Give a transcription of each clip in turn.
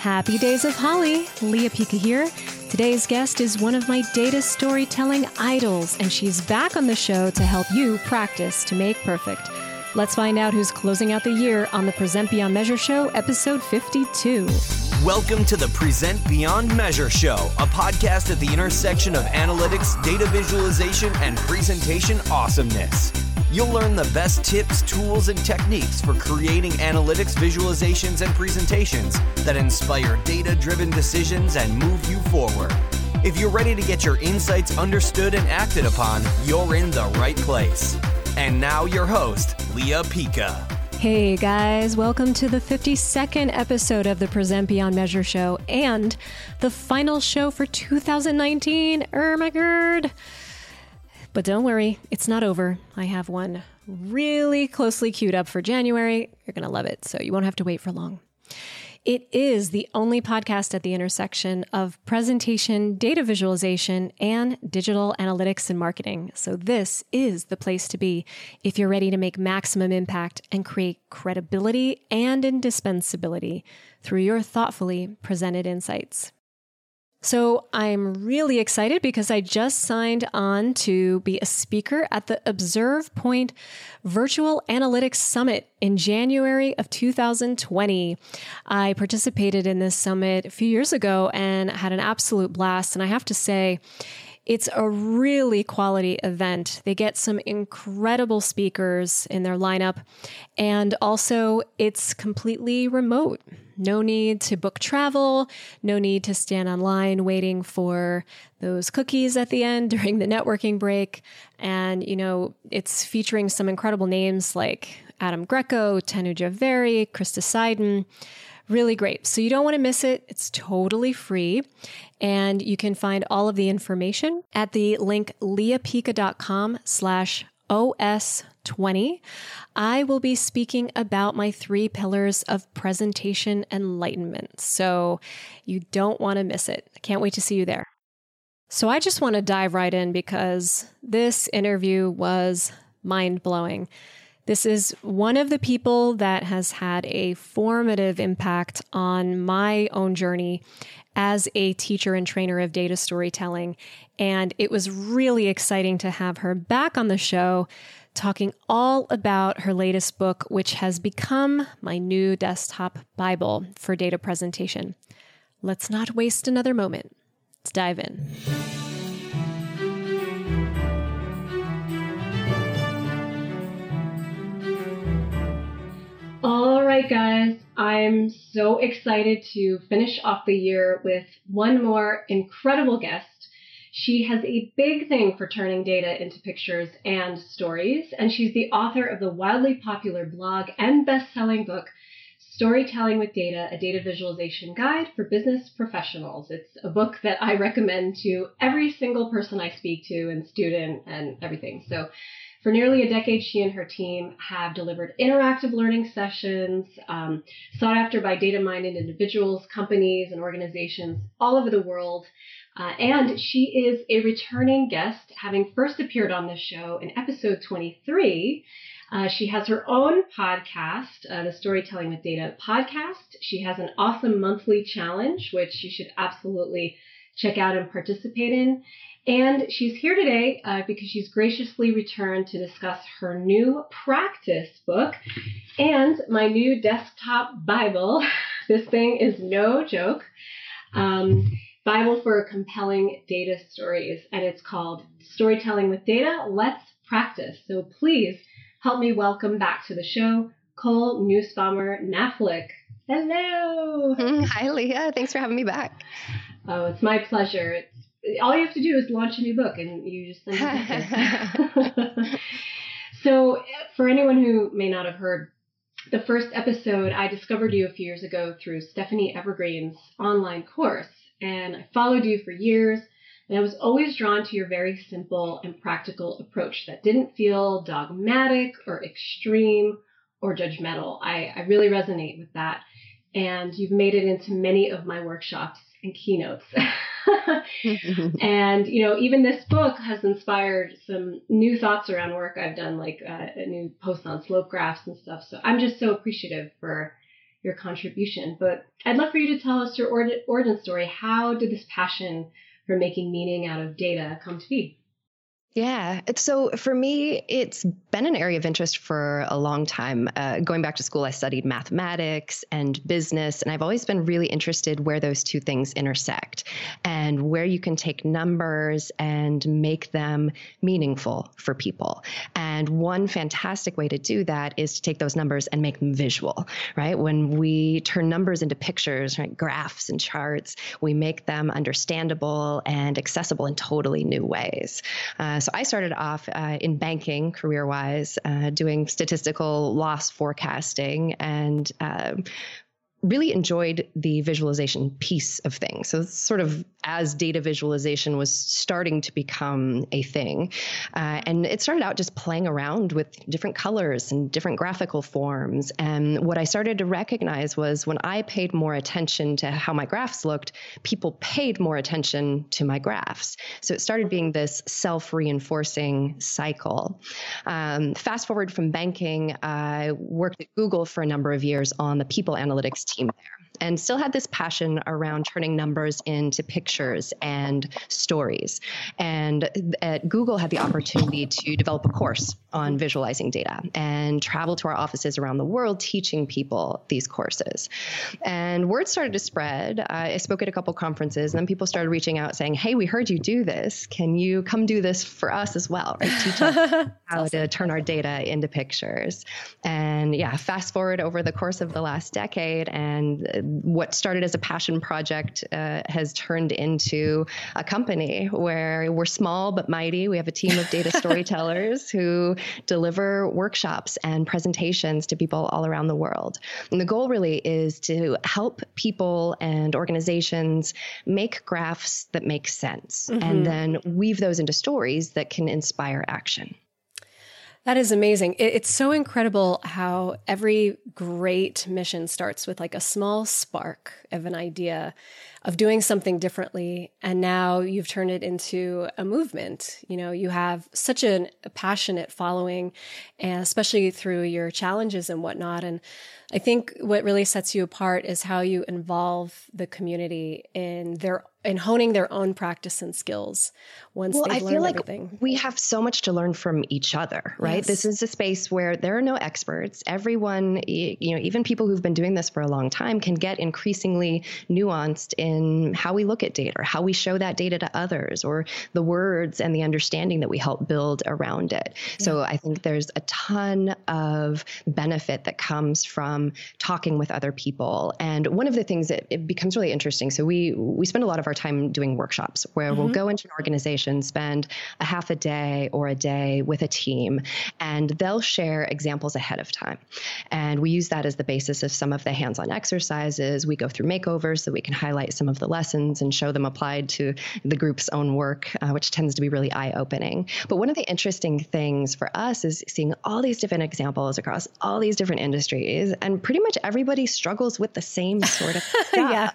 Happy Days of Holly, Leah Pica here. Today's guest is one of my data storytelling idols, and she's back on the show to help you practice to make perfect. Let's find out who's closing out the year on the Present Beyond Measure Show, episode 52. Welcome to the Present Beyond Measure Show, a podcast at the intersection of analytics, data visualization, and presentation awesomeness. You'll learn the best tips, tools, and techniques for creating analytics, visualizations, and presentations that inspire data driven decisions and move you forward. If you're ready to get your insights understood and acted upon, you're in the right place. And now, your host, Leah Pica. Hey guys, welcome to the 52nd episode of the Present Beyond Measure show and the final show for 2019. Oh my god. But don't worry, it's not over. I have one really closely queued up for January. You're going to love it, so you won't have to wait for long. It is the only podcast at the intersection of presentation, data visualization, and digital analytics and marketing. So, this is the place to be if you're ready to make maximum impact and create credibility and indispensability through your thoughtfully presented insights. So I'm really excited because I just signed on to be a speaker at the ObservePoint Virtual Analytics Summit in January of 2020. I participated in this summit a few years ago and had an absolute blast. And I have to say, it's a really quality event. They get some incredible speakers in their lineup, and also it's completely remote. No need to book travel, no need to stand online waiting for those cookies at the end during the networking break. And, you know, it's featuring some incredible names like Adam Greco, Tanu Javeri, Krista Seiden. Really great. So you don't want to miss it. It's totally free. And you can find all of the information at the link leahpica.com slash OS20. I will be speaking about my three pillars of presentation enlightenment. So you don't want to miss it. I can't wait to see you there. So I just want to dive right in because this interview was mind blowing. This is one of the people that has had a formative impact on my own journey as a teacher and trainer of data storytelling. And it was really exciting to have her back on the show talking all about her latest book, which has become my new desktop Bible for data presentation. Let's not waste another moment. Let's dive in. All right, guys, I'm so excited to finish off the year with one more incredible guest. She has a big thing for turning data into pictures and stories, and she's the author of the wildly popular blog and best selling book, Storytelling with Data, a data visualization guide for business professionals. It's a book that I recommend to every single person I speak to and student and everything. So for nearly a decade, she and her team have delivered interactive learning sessions um, sought after by data minded individuals, companies, and organizations all over the world. Uh, and she is a returning guest, having first appeared on this show in episode 23. Uh, she has her own podcast, uh, the Storytelling with Data podcast. She has an awesome monthly challenge, which you should absolutely check out and participate in. And she's here today uh, because she's graciously returned to discuss her new practice book and my new desktop Bible. this thing is no joke. Um, Bible for compelling data stories, and it's called Storytelling with Data. Let's practice. So please help me welcome back to the show Cole Nussbaumer Knaflic. Hello. Hi, Leah. Thanks for having me back. Oh, it's my pleasure. All you have to do is launch a new book and you just send so, for anyone who may not have heard the first episode, I discovered you a few years ago through Stephanie Evergreen's online course, and I followed you for years. And I was always drawn to your very simple and practical approach that didn't feel dogmatic or extreme or judgmental. I, I really resonate with that. And you've made it into many of my workshops and keynotes. and you know, even this book has inspired some new thoughts around work I've done, like uh, a new post on slope graphs and stuff. So I'm just so appreciative for your contribution. But I'd love for you to tell us your origin story. How did this passion for making meaning out of data come to be? Yeah. So for me, it's been an area of interest for a long time. Uh, going back to school, I studied mathematics and business, and I've always been really interested where those two things intersect and where you can take numbers and make them meaningful for people. And one fantastic way to do that is to take those numbers and make them visual, right? When we turn numbers into pictures, right, graphs and charts, we make them understandable and accessible in totally new ways. Uh, so I started off uh, in banking career wise, uh, doing statistical loss forecasting and uh, really enjoyed the visualization piece of things. So, sort of as data visualization was starting to become a thing. Uh, and it started out just playing around with different colors and different graphical forms. And what I started to recognize was when I paid more attention to how my graphs looked, people paid more attention to my graphs. So, it started being this self reinforcing cycle. Um, fast forward from banking, I worked at Google for a number of years on the people analytics team there and still had this passion around turning numbers into pictures and stories. And at Google had the opportunity to develop a course on visualizing data and travel to our offices around the world teaching people these courses. And word started to spread. I spoke at a couple conferences, and then people started reaching out saying, Hey, we heard you do this. Can you come do this for us as well? Right? Teach us how to turn our data into pictures. And yeah, fast forward over the course of the last decade, and what started as a passion project uh, has turned into a company where we're small but mighty. We have a team of data storytellers who deliver workshops and presentations to people all around the world. And the goal really is to help people and organizations make graphs that make sense mm-hmm. and then weave those into stories that can inspire action. That is amazing. It's so incredible how every great mission starts with like a small spark of an idea of doing something differently. And now you've turned it into a movement. You know, you have such an, a passionate following, and especially through your challenges and whatnot. And I think what really sets you apart is how you involve the community in their in honing their own practice and skills once well, they've I feel like everything. We have so much to learn from each other, right? Yes. This is a space where there are no experts. Everyone, you know, even people who've been doing this for a long time can get increasingly nuanced in how we look at data or how we show that data to others or the words and the understanding that we help build around it. Yeah. So I think there's a ton of benefit that comes from talking with other people. And one of the things that it becomes really interesting. So we we spend a lot of our time doing workshops where mm-hmm. we'll go into an organization, spend a half a day or a day with a team, and they'll share examples ahead of time. And we use that as the basis of some of the hands on exercises. We go through makeovers so we can highlight some of the lessons and show them applied to the group's own work, uh, which tends to be really eye opening. But one of the interesting things for us is seeing all these different examples across all these different industries, and pretty much everybody struggles with the same sort of stuff. yeah.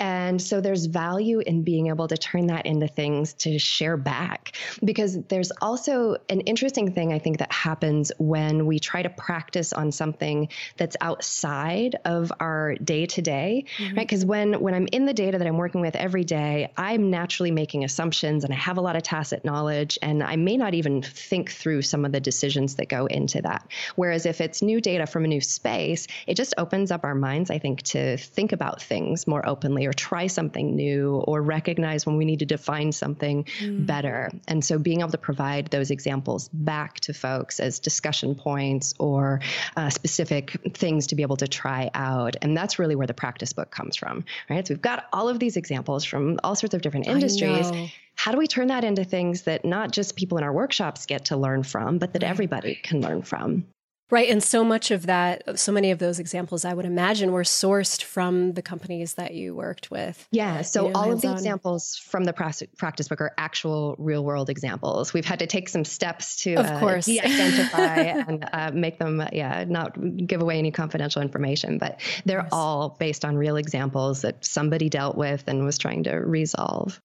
And so there's value in being able to turn that into things to share back because there's also an interesting thing I think that happens when we try to practice on something that's outside of our day to day, right? Because when when I'm in the data that I'm working with every day, I'm naturally making assumptions and I have a lot of tacit knowledge and I may not even think through some of the decisions that go into that. Whereas if it's new data from a new space, it just opens up our minds, I think, to think about things more openly or try something new or recognize when we need to define something mm. better. And so being able to provide those examples back to folks as discussion points or uh, specific things to be able to try out. And that's really where the practice book comes from, right? So we've got all of these examples from all sorts of different industries how do we turn that into things that not just people in our workshops get to learn from, but that everybody can learn from? Right. And so much of that, so many of those examples, I would imagine, were sourced from the companies that you worked with. Yeah. So you know, all of the examples from the practice book are actual real world examples. We've had to take some steps to of uh, course. de-identify and uh, make them, yeah, not give away any confidential information, but they're all based on real examples that somebody dealt with and was trying to resolve.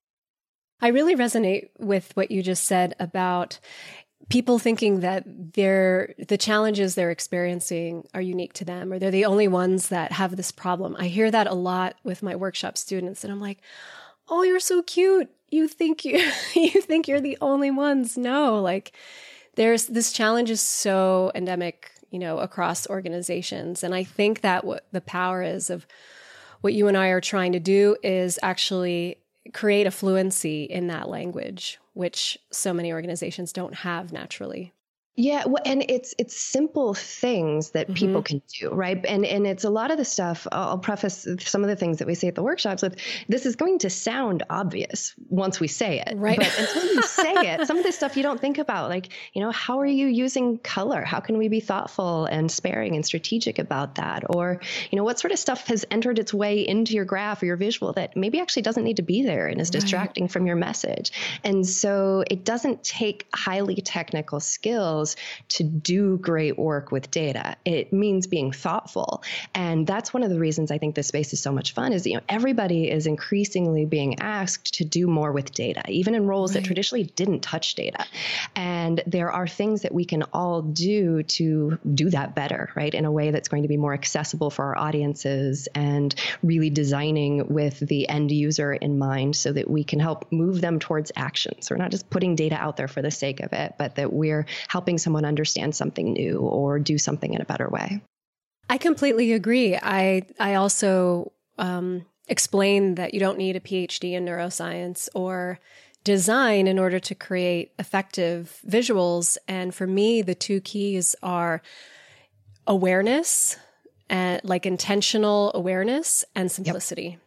I really resonate with what you just said about people thinking that they're the challenges they're experiencing are unique to them or they're the only ones that have this problem. I hear that a lot with my workshop students and I'm like, "Oh, you're so cute. You think you you think you're the only ones." No, like there's this challenge is so endemic, you know, across organizations and I think that what the power is of what you and I are trying to do is actually create a fluency in that language, which so many organizations don't have naturally. Yeah, well, and it's it's simple things that mm-hmm. people can do, right? And and it's a lot of the stuff. I'll preface some of the things that we say at the workshops with this is going to sound obvious once we say it, right? But until you say it, some of this stuff you don't think about, like you know, how are you using color? How can we be thoughtful and sparing and strategic about that? Or you know, what sort of stuff has entered its way into your graph or your visual that maybe actually doesn't need to be there and is distracting right. from your message? And so it doesn't take highly technical skills to do great work with data. It means being thoughtful. And that's one of the reasons I think this space is so much fun is, you know, everybody is increasingly being asked to do more with data, even in roles right. that traditionally didn't touch data. And there are things that we can all do to do that better, right? In a way that's going to be more accessible for our audiences and really designing with the end user in mind so that we can help move them towards action. So we're not just putting data out there for the sake of it, but that we're helping helping someone understand something new or do something in a better way. I completely agree. I I also um, explain that you don't need a PhD in neuroscience or design in order to create effective visuals. And for me, the two keys are awareness and like intentional awareness and simplicity. Yep.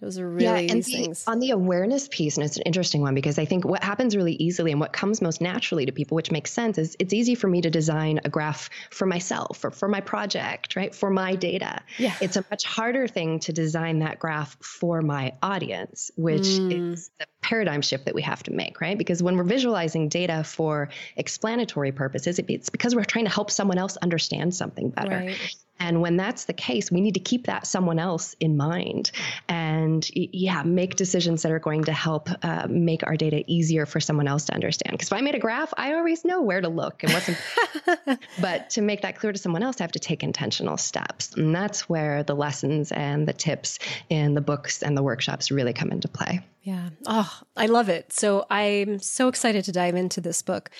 Those are really yeah, and the, things. On the awareness piece, and it's an interesting one because I think what happens really easily and what comes most naturally to people, which makes sense, is it's easy for me to design a graph for myself or for my project, right? For my data. Yeah. It's a much harder thing to design that graph for my audience, which mm. is the paradigm shift that we have to make, right? Because when we're visualizing data for explanatory purposes, it's because we're trying to help someone else understand something better. Right. And when that's the case, we need to keep that someone else in mind and, yeah, make decisions that are going to help uh, make our data easier for someone else to understand. Because if I made a graph, I always know where to look and what's important. but to make that clear to someone else, I have to take intentional steps. And that's where the lessons and the tips in the books and the workshops really come into play. Yeah. Oh, I love it. So I'm so excited to dive into this book.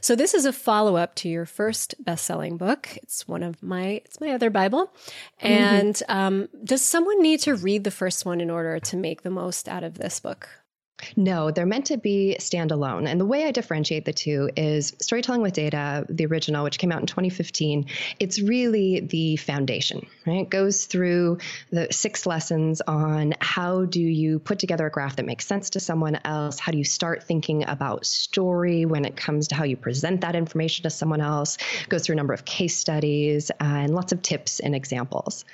So this is a follow-up to your first best-selling book. It's one of my it's my other Bible. Mm-hmm. And mm-hmm. um, does someone need to read the first one in order to make the most out of this book? No, they're meant to be standalone. And the way I differentiate the two is Storytelling with Data, the original, which came out in 2015. It's really the foundation, right? It goes through the six lessons on how do you put together a graph that makes sense to someone else? How do you start thinking about story when it comes to how you present that information to someone else? It goes through a number of case studies and lots of tips and examples.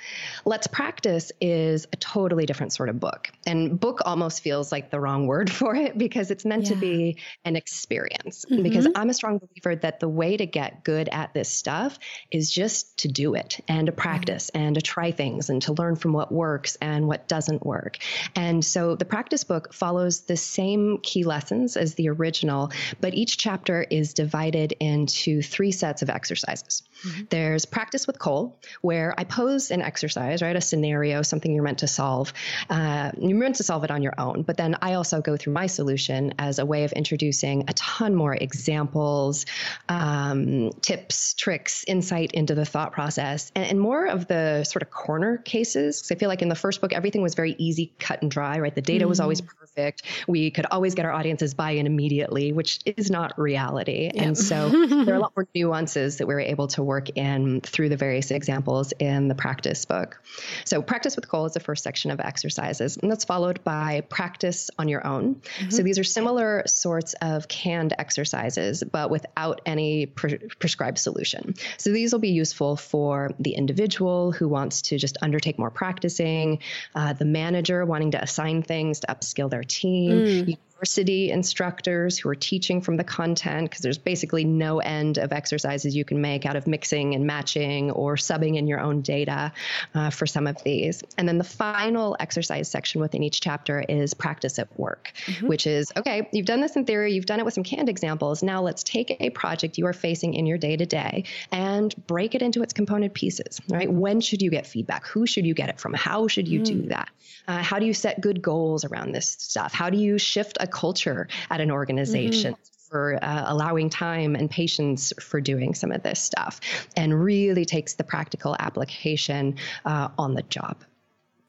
Let's Practice is a totally different sort of book. And book almost feels like the wrong word word for it because it's meant yeah. to be an experience. Mm-hmm. Because I'm a strong believer that the way to get good at this stuff is just to do it and to practice mm-hmm. and to try things and to learn from what works and what doesn't work. And so the practice book follows the same key lessons as the original, but each chapter is divided into three sets of exercises. Mm-hmm. There's practice with Cole, where I pose an exercise, right? A scenario, something you're meant to solve. Uh, you're meant to solve it on your own, but then I also go through my solution as a way of introducing a ton more examples, um, tips, tricks, insight into the thought process, and, and more of the sort of corner cases. Because I feel like in the first book, everything was very easy, cut and dry, right? The data mm-hmm. was always mm-hmm. perfect. We could always get our audiences buy in immediately, which is not reality. Yep. And so there are a lot more nuances that we were able to work work in through the various examples in the practice book. So, practice with Cole is the first section of exercises, and that's followed by practice on your own. Mm-hmm. So, these are similar sorts of canned exercises, but without any pre- prescribed solution. So, these will be useful for the individual who wants to just undertake more practicing, uh, the manager wanting to assign things to upskill their team. Mm. You university instructors who are teaching from the content because there's basically no end of exercises you can make out of mixing and matching or subbing in your own data uh, for some of these. And then the final exercise section within each chapter is practice at work, mm-hmm. which is okay, you've done this in theory, you've done it with some canned examples. Now let's take a project you are facing in your day to day and break it into its component pieces, right? When should you get feedback? Who should you get it from? How should you mm. do that? Uh, how do you set good goals around this stuff? How do you shift a culture at an organization? Mm-hmm for uh, allowing time and patience for doing some of this stuff and really takes the practical application uh, on the job.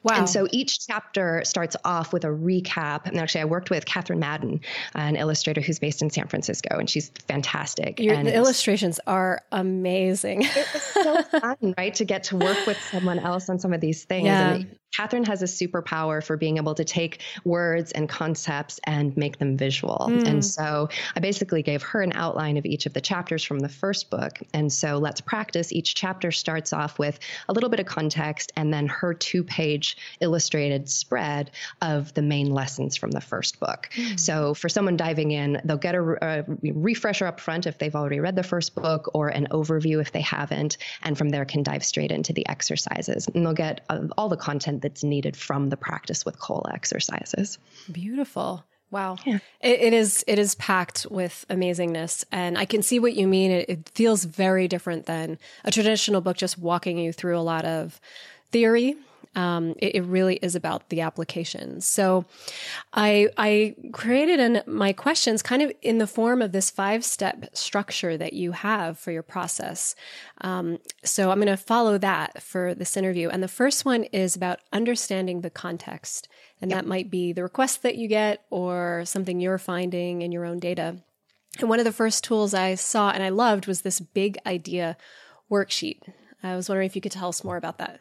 Wow. And so each chapter starts off with a recap. And actually, I worked with Catherine Madden, an illustrator who's based in San Francisco, and she's fantastic. Your, and the illustrations are amazing. it was so fun, right, to get to work with someone else on some of these things. Yeah. And Catherine has a superpower for being able to take words and concepts and make them visual. Mm. And so I basically gave her an outline of each of the chapters from the first book. And so let's practice. Each chapter starts off with a little bit of context and then her two page illustrated spread of the main lessons from the first book. Mm. So for someone diving in, they'll get a, a refresher up front if they've already read the first book or an overview if they haven't. And from there can dive straight into the exercises. And they'll get uh, all the content that's needed from the practice with Cole exercises. Beautiful. Wow. Yeah. It, it is it is packed with amazingness and I can see what you mean. It, it feels very different than a traditional book just walking you through a lot of theory um, it, it, really is about the application. So I, I created an, my questions kind of in the form of this five step structure that you have for your process. Um, so I'm going to follow that for this interview. And the first one is about understanding the context. And yep. that might be the request that you get or something you're finding in your own data. And one of the first tools I saw and I loved was this big idea worksheet. I was wondering if you could tell us more about that.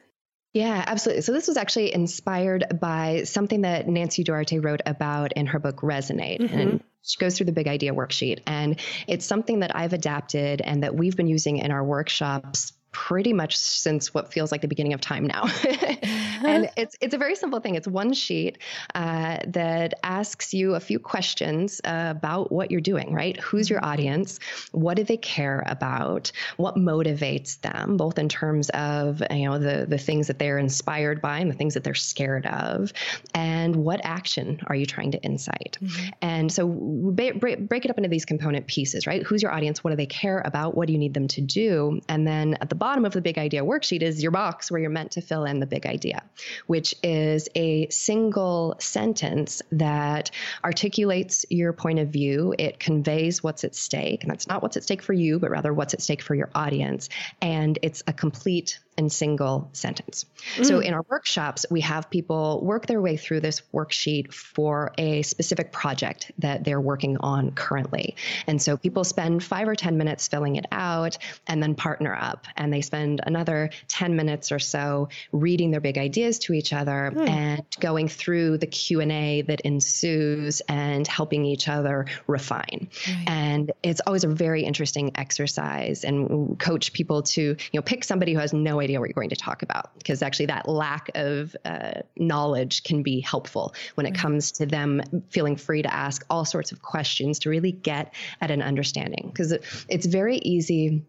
Yeah, absolutely. So this was actually inspired by something that Nancy Duarte wrote about in her book Resonate. Mm-hmm. And she goes through the big idea worksheet. And it's something that I've adapted and that we've been using in our workshops pretty much since what feels like the beginning of time now. and it's it's a very simple thing. It's one sheet uh, that asks you a few questions uh, about what you're doing. Right? Who's your audience? What do they care about? What motivates them, both in terms of you know the the things that they're inspired by and the things that they're scared of, and what action are you trying to incite? Mm-hmm. And so break, break it up into these component pieces. Right? Who's your audience? What do they care about? What do you need them to do? And then at the bottom of the big idea worksheet is your box where you're meant to fill in the big idea, which is a single sentence that articulates your point of view. It conveys what's at stake, and that's not what's at stake for you, but rather what's at stake for your audience. And it's a complete and single sentence. Mm. So in our workshops, we have people work their way through this worksheet for a specific project that they're working on currently. And so people spend five or 10 minutes filling it out and then partner up. And they spend another 10 minutes or so reading their big ideas to each other mm. and going through the Q&A that ensues and helping each other refine. Right. And it's always a very interesting exercise and coach people to, you know, pick somebody who has no idea what you're going to talk about because actually that lack of uh, knowledge can be helpful when it comes to them feeling free to ask all sorts of questions to really get at an understanding. Because it's very easy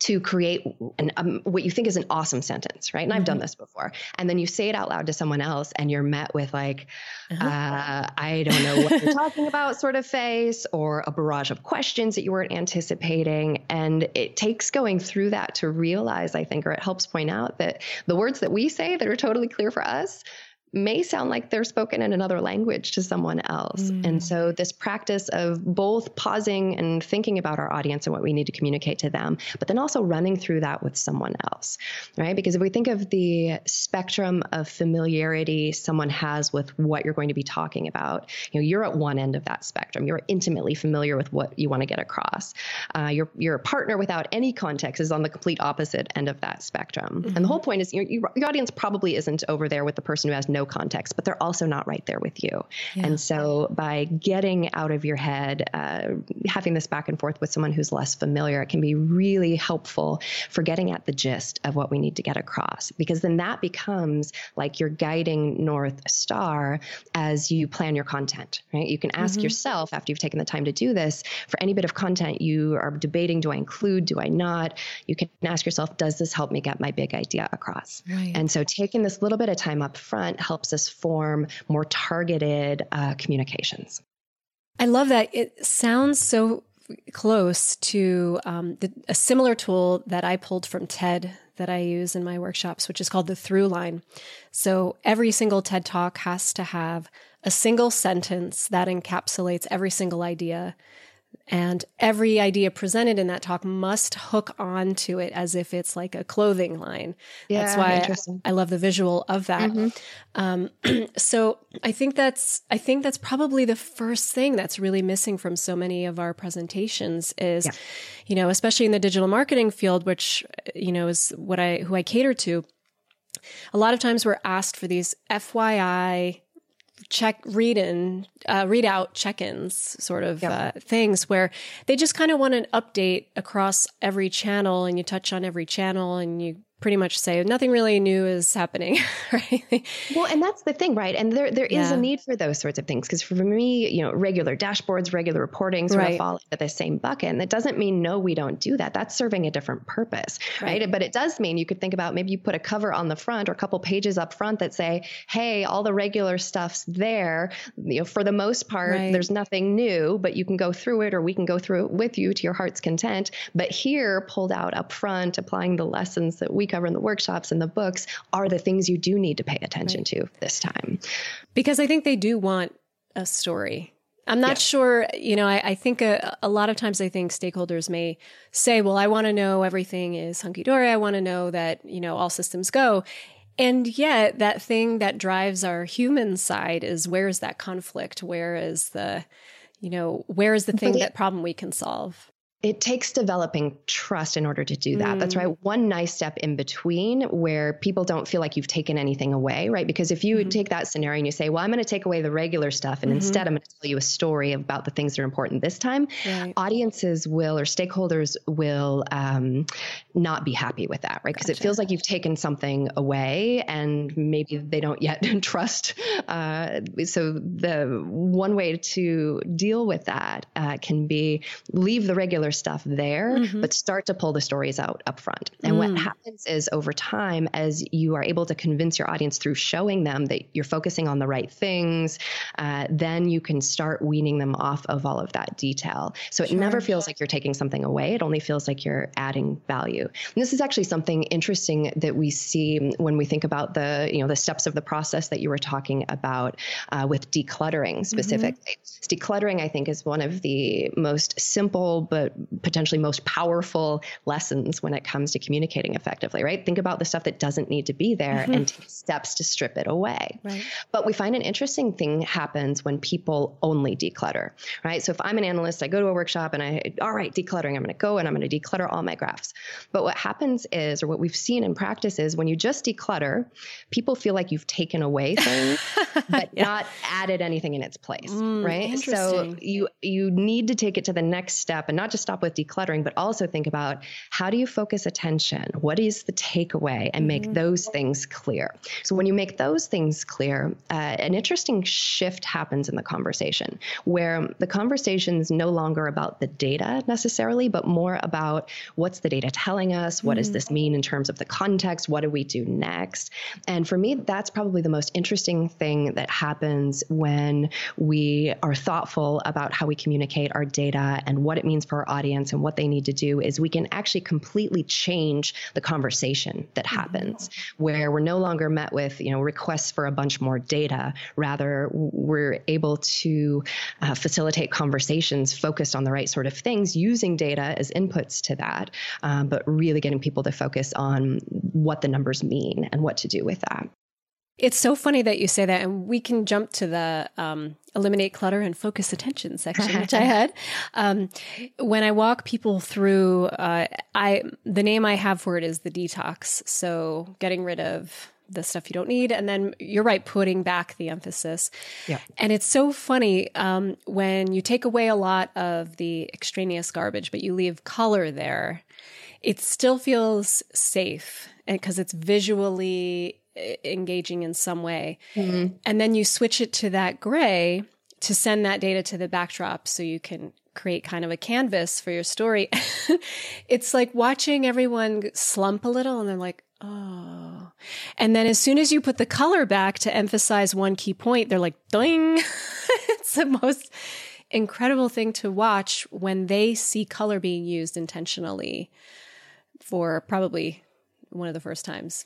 to create an, um, what you think is an awesome sentence, right? And mm-hmm. I've done mm-hmm. this before. And then you say it out loud to someone else, and you're met with like, uh-huh. uh, I don't know what you're talking about, sort of face, or a barrage of questions that you weren't anticipating. And it takes going through that to realize, I think, or it helps point out that the words that we say that are totally clear for us may sound like they're spoken in another language to someone else. Mm. And so, this practice of both pausing and thinking about our audience and what we need to communicate to them, but then also running through that with someone else, right? Because if we think of the spectrum of familiarity someone has with what you're going to be talking about, you know, you're at one end of that spectrum. You're intimately familiar with what you want to get across. Uh, your your partner without any context is on the complete opposite end of that spectrum. Mm-hmm. And the whole point is your, your audience probably isn't over there with the person who has no no context, but they're also not right there with you. Yeah. And so by getting out of your head, uh, having this back and forth with someone who's less familiar, it can be really helpful for getting at the gist of what we need to get across, because then that becomes like your guiding North Star as you plan your content, right? You can ask mm-hmm. yourself after you've taken the time to do this for any bit of content you are debating do I include, do I not? You can ask yourself, does this help me get my big idea across? Right. And so taking this little bit of time up front helps us form more targeted uh, communications. I love that. It sounds so close to um, the, a similar tool that I pulled from TED that I use in my workshops, which is called the through line. So every single TED talk has to have a single sentence that encapsulates every single idea and every idea presented in that talk must hook onto it as if it's like a clothing line. Yeah, that's why I, I, love the visual of that. Mm-hmm. Um, so I think that's I think that's probably the first thing that's really missing from so many of our presentations is, yeah. you know, especially in the digital marketing field, which you know is what I who I cater to. A lot of times we're asked for these FYI check read in uh, read out check-ins sort of uh, things where they just kind of want an update across every channel and you touch on every channel and you pretty much say nothing really new is happening right well and that's the thing right and there there is yeah. a need for those sorts of things because for me you know regular dashboards regular reporting sort right. of fall into the same bucket and that doesn't mean no we don't do that that's serving a different purpose right. right but it does mean you could think about maybe you put a cover on the front or a couple pages up front that say hey all the regular stuff's there you know for the most part right. there's nothing new but you can go through it or we can go through it with you to your heart's content but here pulled out up front applying the lessons that we cover in the workshops and the books are the things you do need to pay attention right. to this time. Because I think they do want a story. I'm not yeah. sure, you know, I, I think a, a, lot of times I think stakeholders may say, well, I want to know everything is hunky dory. I want to know that, you know, all systems go. And yet that thing that drives our human side is where is that conflict? Where is the, you know, where is the thing, that problem we can solve? It takes developing trust in order to do that. Mm. That's right. One nice step in between where people don't feel like you've taken anything away, right? Because if you mm-hmm. take that scenario and you say, well, I'm going to take away the regular stuff and mm-hmm. instead I'm going to tell you a story about the things that are important this time, right. audiences will or stakeholders will um, not be happy with that, right? Because gotcha. it feels like you've taken something away and maybe they don't yet trust. Uh, so the one way to deal with that uh, can be leave the regular stuff there, mm-hmm. but start to pull the stories out up front. And mm. what happens is over time, as you are able to convince your audience through showing them that you're focusing on the right things, uh, then you can start weaning them off of all of that detail. So it sure. never feels like you're taking something away. It only feels like you're adding value. And this is actually something interesting that we see when we think about the, you know, the steps of the process that you were talking about uh, with decluttering mm-hmm. specifically. Mm-hmm. Decluttering, I think, is one of the most simple but potentially most powerful lessons when it comes to communicating effectively, right? Think about the stuff that doesn't need to be there mm-hmm. and take steps to strip it away. Right. But we find an interesting thing happens when people only declutter, right? So if I'm an analyst, I go to a workshop and I, all right, decluttering, I'm going to go and I'm going to declutter all my graphs. But what happens is, or what we've seen in practice is when you just declutter, people feel like you've taken away things, but yeah. not added anything in its place, mm, right? So you, you need to take it to the next step and not just stop with decluttering, but also think about how do you focus attention? What is the takeaway? And make mm-hmm. those things clear. So when you make those things clear, uh, an interesting shift happens in the conversation where the conversation is no longer about the data necessarily, but more about what's the data telling us? What mm-hmm. does this mean in terms of the context? What do we do next? And for me, that's probably the most interesting thing that happens when we are thoughtful about how we communicate our data and what it means for our audience and what they need to do is we can actually completely change the conversation that mm-hmm. happens where we're no longer met with you know requests for a bunch more data rather we're able to uh, facilitate conversations focused on the right sort of things using data as inputs to that um, but really getting people to focus on what the numbers mean and what to do with that it's so funny that you say that, and we can jump to the um, eliminate clutter and focus attention section, which I had. Um, when I walk people through, uh, I the name I have for it is the detox. So getting rid of the stuff you don't need. And then you're right, putting back the emphasis. Yeah. And it's so funny um, when you take away a lot of the extraneous garbage, but you leave color there, it still feels safe because it's visually engaging in some way. Mm-hmm. And then you switch it to that gray to send that data to the backdrop so you can create kind of a canvas for your story. it's like watching everyone slump a little and they're like, oh. And then as soon as you put the color back to emphasize one key point, they're like, ding. it's the most incredible thing to watch when they see color being used intentionally for probably one of the first times.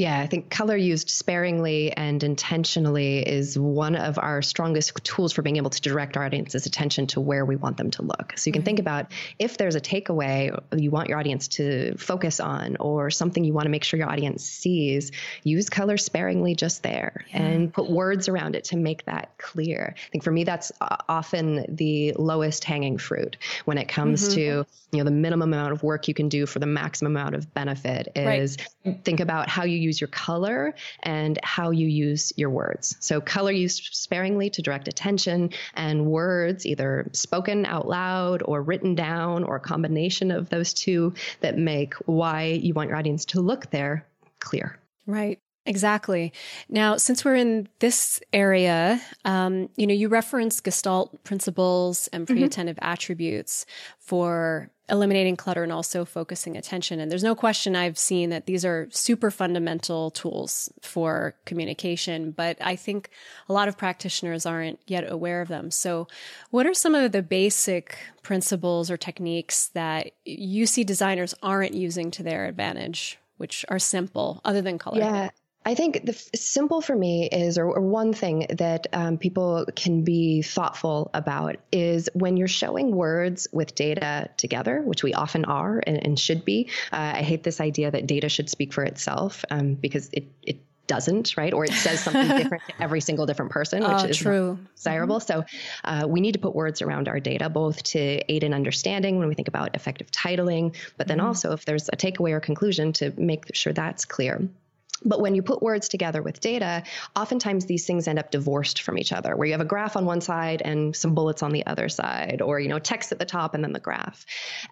Yeah, I think color used sparingly and intentionally is one of our strongest tools for being able to direct our audience's attention to where we want them to look. So you can mm-hmm. think about if there's a takeaway you want your audience to focus on or something you want to make sure your audience sees, use color sparingly just there yeah. and put words around it to make that clear. I think for me that's often the lowest hanging fruit when it comes mm-hmm. to, you know, the minimum amount of work you can do for the maximum amount of benefit is right. think about how you use use your color and how you use your words. So, color used sparingly to direct attention, and words either spoken out loud or written down, or a combination of those two that make why you want your audience to look there clear. Right. Exactly. Now, since we're in this area, um, you know, you reference Gestalt principles and mm-hmm. pre-attentive mm-hmm. attributes for eliminating clutter and also focusing attention. And there's no question I've seen that these are super fundamental tools for communication, but I think a lot of practitioners aren't yet aware of them. So, what are some of the basic principles or techniques that you see designers aren't using to their advantage? Which are simple, other than color. Yeah, I think the f- simple for me is, or, or one thing that um, people can be thoughtful about is when you're showing words with data together, which we often are and, and should be. Uh, I hate this idea that data should speak for itself um, because it, it doesn't, right? Or it says something different to every single different person, which uh, is true. desirable. Mm-hmm. So uh, we need to put words around our data, both to aid in understanding when we think about effective titling, but then mm-hmm. also if there's a takeaway or conclusion to make sure that's clear. But when you put words together with data, oftentimes these things end up divorced from each other, where you have a graph on one side and some bullets on the other side, or you know, text at the top and then the graph.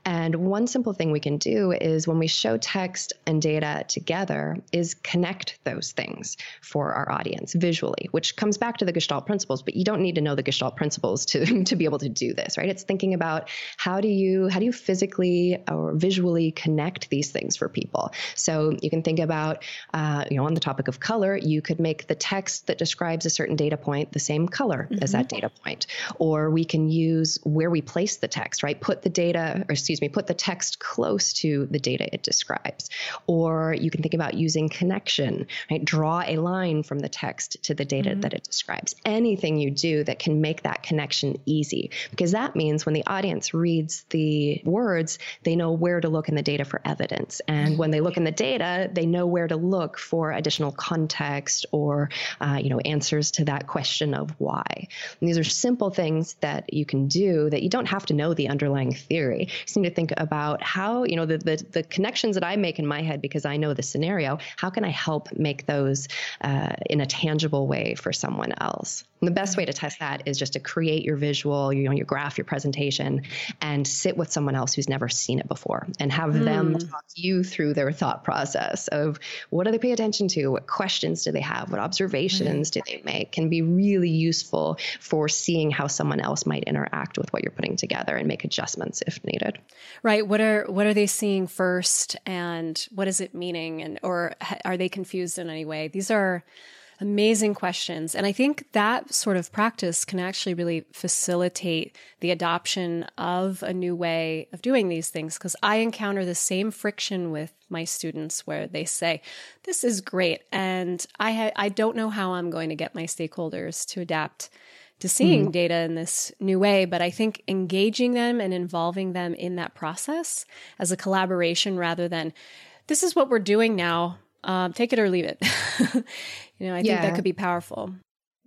And one simple thing we can do is when we show text and data together, is connect those things for our audience visually, which comes back to the Gestalt principles. But you don't need to know the Gestalt principles to to be able to do this, right? It's thinking about how do you how do you physically or visually connect these things for people. So you can think about uh, uh, you know, on the topic of color, you could make the text that describes a certain data point the same color mm-hmm. as that data point. Or we can use where we place the text, right? Put the data, or excuse me, put the text close to the data it describes. Or you can think about using connection, right? Draw a line from the text to the data mm-hmm. that it describes. Anything you do that can make that connection easy, because that means when the audience reads the words, they know where to look in the data for evidence. And when they look in the data, they know where to look for additional context or uh, you know answers to that question of why. And these are simple things that you can do that you don't have to know the underlying theory. You just need to think about how you know the the, the connections that I make in my head because I know the scenario. How can I help make those uh, in a tangible way for someone else? And the best way to test that is just to create your visual, you know, your graph, your presentation, and sit with someone else who's never seen it before and have mm. them talk you through their thought process of what do they pay attention to, what questions do they have, what observations mm. do they make, can be really useful for seeing how someone else might interact with what you're putting together and make adjustments if needed. Right. What are what are they seeing first, and what is it meaning, and or are they confused in any way? These are Amazing questions. And I think that sort of practice can actually really facilitate the adoption of a new way of doing these things because I encounter the same friction with my students where they say, This is great. And I, ha- I don't know how I'm going to get my stakeholders to adapt to seeing mm-hmm. data in this new way. But I think engaging them and involving them in that process as a collaboration rather than this is what we're doing now. Um, take it or leave it. You know, I yeah. think that could be powerful.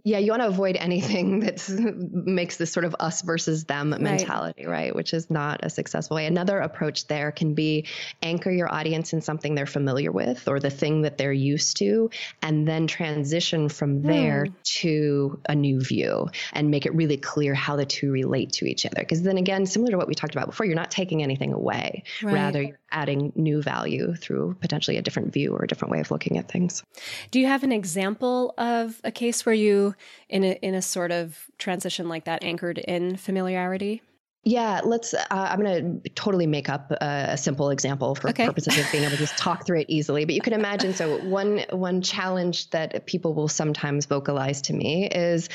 Yeah, you want to avoid anything that makes this sort of us versus them right. mentality, right? Which is not a successful way. Another approach there can be anchor your audience in something they're familiar with or the thing that they're used to, and then transition from there mm. to a new view and make it really clear how the two relate to each other. Because then again, similar to what we talked about before, you're not taking anything away. Right. Rather, you're adding new value through potentially a different view or a different way of looking at things. Do you have an example of a case where you, in a, in a sort of transition like that, anchored in familiarity? Yeah, let's. Uh, I'm going to totally make up a, simple example for okay. purposes of being able to just talk through it easily. But you can imagine. So one one challenge that people will sometimes vocalize to me is,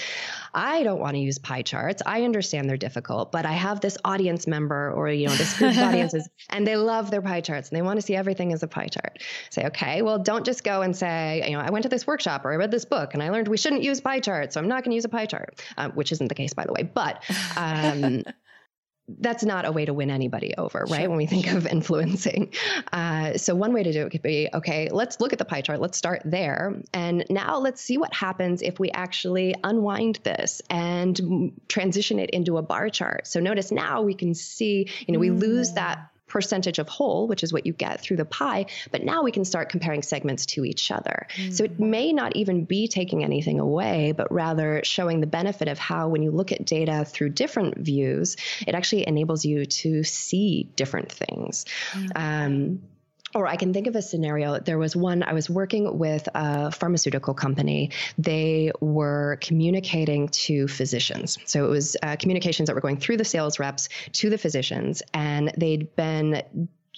I don't want to use pie charts. I understand they're difficult, but I have this audience member or you know this group of audiences, and they love their pie charts and they want to see everything as a pie chart. Say, okay, well, don't just go and say, you know, I went to this workshop or I read this book and I learned we shouldn't use pie charts, so I'm not going to use a pie chart, uh, which isn't the case by the way. But um, that's not a way to win anybody over, right? Sure. When we think of influencing. Uh, so, one way to do it could be okay, let's look at the pie chart. Let's start there. And now let's see what happens if we actually unwind this and transition it into a bar chart. So, notice now we can see, you know, we mm. lose that percentage of whole, which is what you get through the pie. But now we can start comparing segments to each other. Mm-hmm. So it mm. may not even be taking anything away, but rather showing the benefit of how, when you look at data through different views, it actually enables you to see different things. Mm-hmm. Um, or I can think of a scenario. There was one, I was working with a pharmaceutical company. They were communicating to physicians. So it was uh, communications that were going through the sales reps to the physicians, and they'd been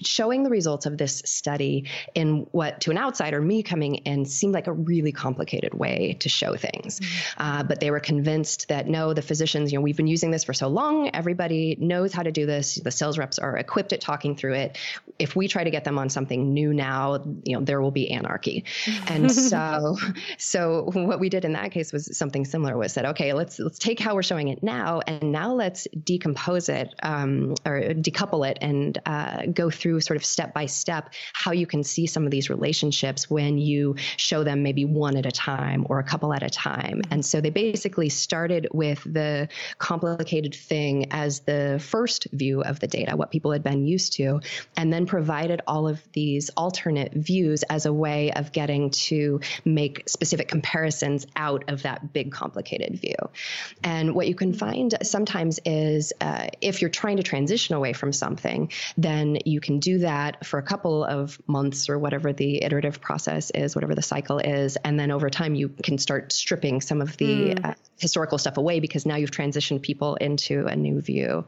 showing the results of this study in what to an outsider, me coming in, seemed like a really complicated way to show things. Mm-hmm. Uh, but they were convinced that no, the physicians, you know, we've been using this for so long, everybody knows how to do this. The sales reps are equipped at talking through it. If we try to get them on something new now, you know, there will be anarchy. and so, so what we did in that case was something similar. Was said, okay, let's let's take how we're showing it now, and now let's decompose it um, or decouple it and uh, go through through sort of step by step how you can see some of these relationships when you show them maybe one at a time or a couple at a time. And so they basically started with the complicated thing as the first view of the data, what people had been used to, and then provided all of these alternate views as a way of getting to make specific comparisons out of that big complicated view. And what you can find sometimes is uh, if you're trying to transition away from something, then you can do that for a couple of months or whatever the iterative process is, whatever the cycle is. And then over time, you can start stripping some of the mm. uh, historical stuff away because now you've transitioned people into a new view.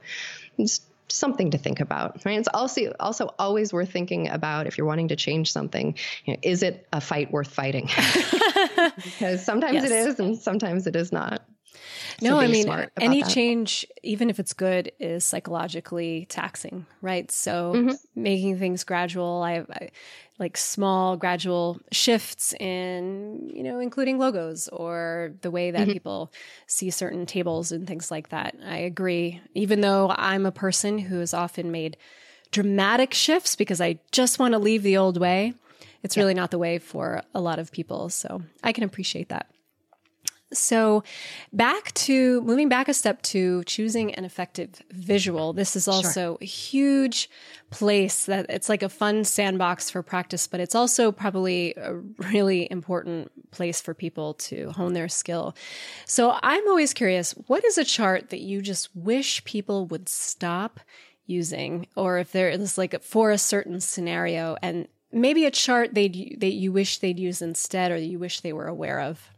It's something to think about. Right? It's also also always worth thinking about if you're wanting to change something. You know, is it a fight worth fighting? because sometimes yes. it is, and sometimes it is not. No, I mean, any that. change, even if it's good, is psychologically taxing, right? So mm-hmm. making things gradual, I, I, like small gradual shifts in, you know, including logos or the way that mm-hmm. people see certain tables and things like that. I agree. Even though I'm a person who has often made dramatic shifts because I just want to leave the old way, it's yeah. really not the way for a lot of people. So I can appreciate that. So, back to moving back a step to choosing an effective visual. This is also sure. a huge place that it's like a fun sandbox for practice, but it's also probably a really important place for people to hone their skill. So, I'm always curious what is a chart that you just wish people would stop using, or if there is like for a certain scenario and maybe a chart they'd, that you wish they'd use instead or you wish they were aware of?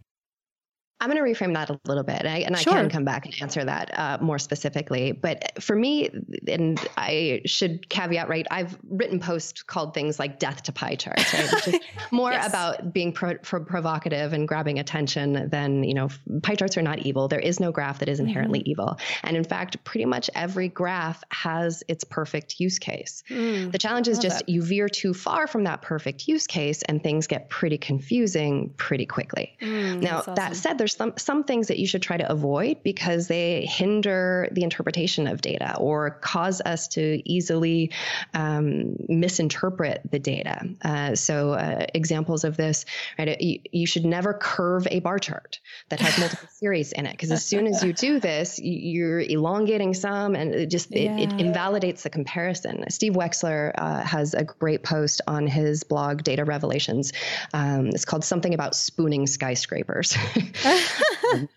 I'm going to reframe that a little bit, and I, and sure. I can come back and answer that uh, more specifically. But for me, and I should caveat, right? I've written posts called things like "death to pie charts," right? Which is more yes. about being pro- pro- provocative and grabbing attention than you know. Pie charts are not evil. There is no graph that is inherently mm-hmm. evil, and in fact, pretty much every graph has its perfect use case. Mm, the challenge is just that. you veer too far from that perfect use case, and things get pretty confusing pretty quickly. Mm, now, awesome. that said, there's there's some some things that you should try to avoid because they hinder the interpretation of data or cause us to easily um, misinterpret the data. Uh, so uh, examples of this, right? You, you, should never curve a bar chart that has multiple series in it because as soon as you do this, you're elongating some and it just yeah. it, it, invalidates the comparison. Steve Wexler uh, has a great post on his blog, Data Revelations. Um, it's called something about spooning skyscrapers.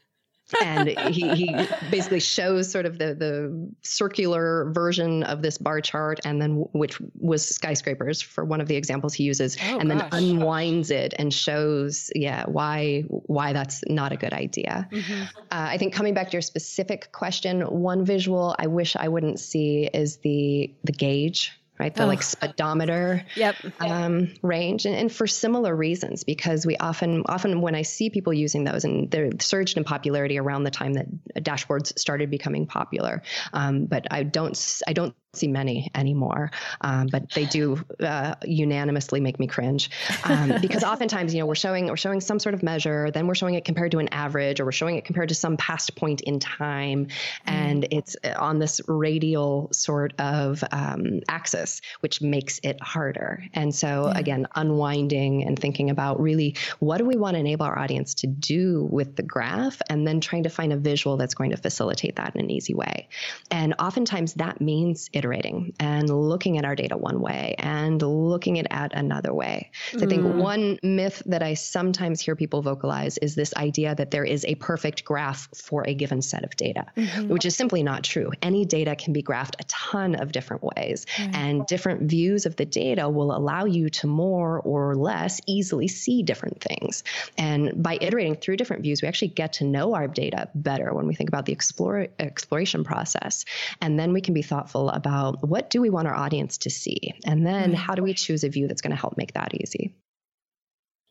and he, he basically shows sort of the the circular version of this bar chart and then which was skyscrapers for one of the examples he uses oh, and gosh. then unwinds it and shows yeah why why that's not a good idea mm-hmm. uh, i think coming back to your specific question one visual i wish i wouldn't see is the the gauge right? The oh. like speedometer yep. um, range, and, and, for similar reasons, because we often, often when I see people using those, and they're surged in popularity around the time that dashboards started becoming popular, um, but I don't, I don't see many anymore, um, but they do uh, unanimously make me cringe um, because oftentimes, you know, we're showing we're showing some sort of measure, then we're showing it compared to an average, or we're showing it compared to some past point in time, and mm. it's uh, on this radial sort of um, axis, which makes it harder. And so, yeah. again, unwinding and thinking about really what do we want to enable our audience to do with the graph, and then trying to find a visual that's going to facilitate that in an easy way. And oftentimes that means it iterating and looking at our data one way and looking it at another way. So I think mm. one myth that I sometimes hear people vocalize is this idea that there is a perfect graph for a given set of data, mm-hmm. which is simply not true. Any data can be graphed a ton of different ways, mm. and different views of the data will allow you to more or less easily see different things. And by iterating through different views, we actually get to know our data better when we think about the explore, exploration process. And then we can be thoughtful about about what do we want our audience to see? And then mm-hmm. how do we choose a view that's going to help make that easy?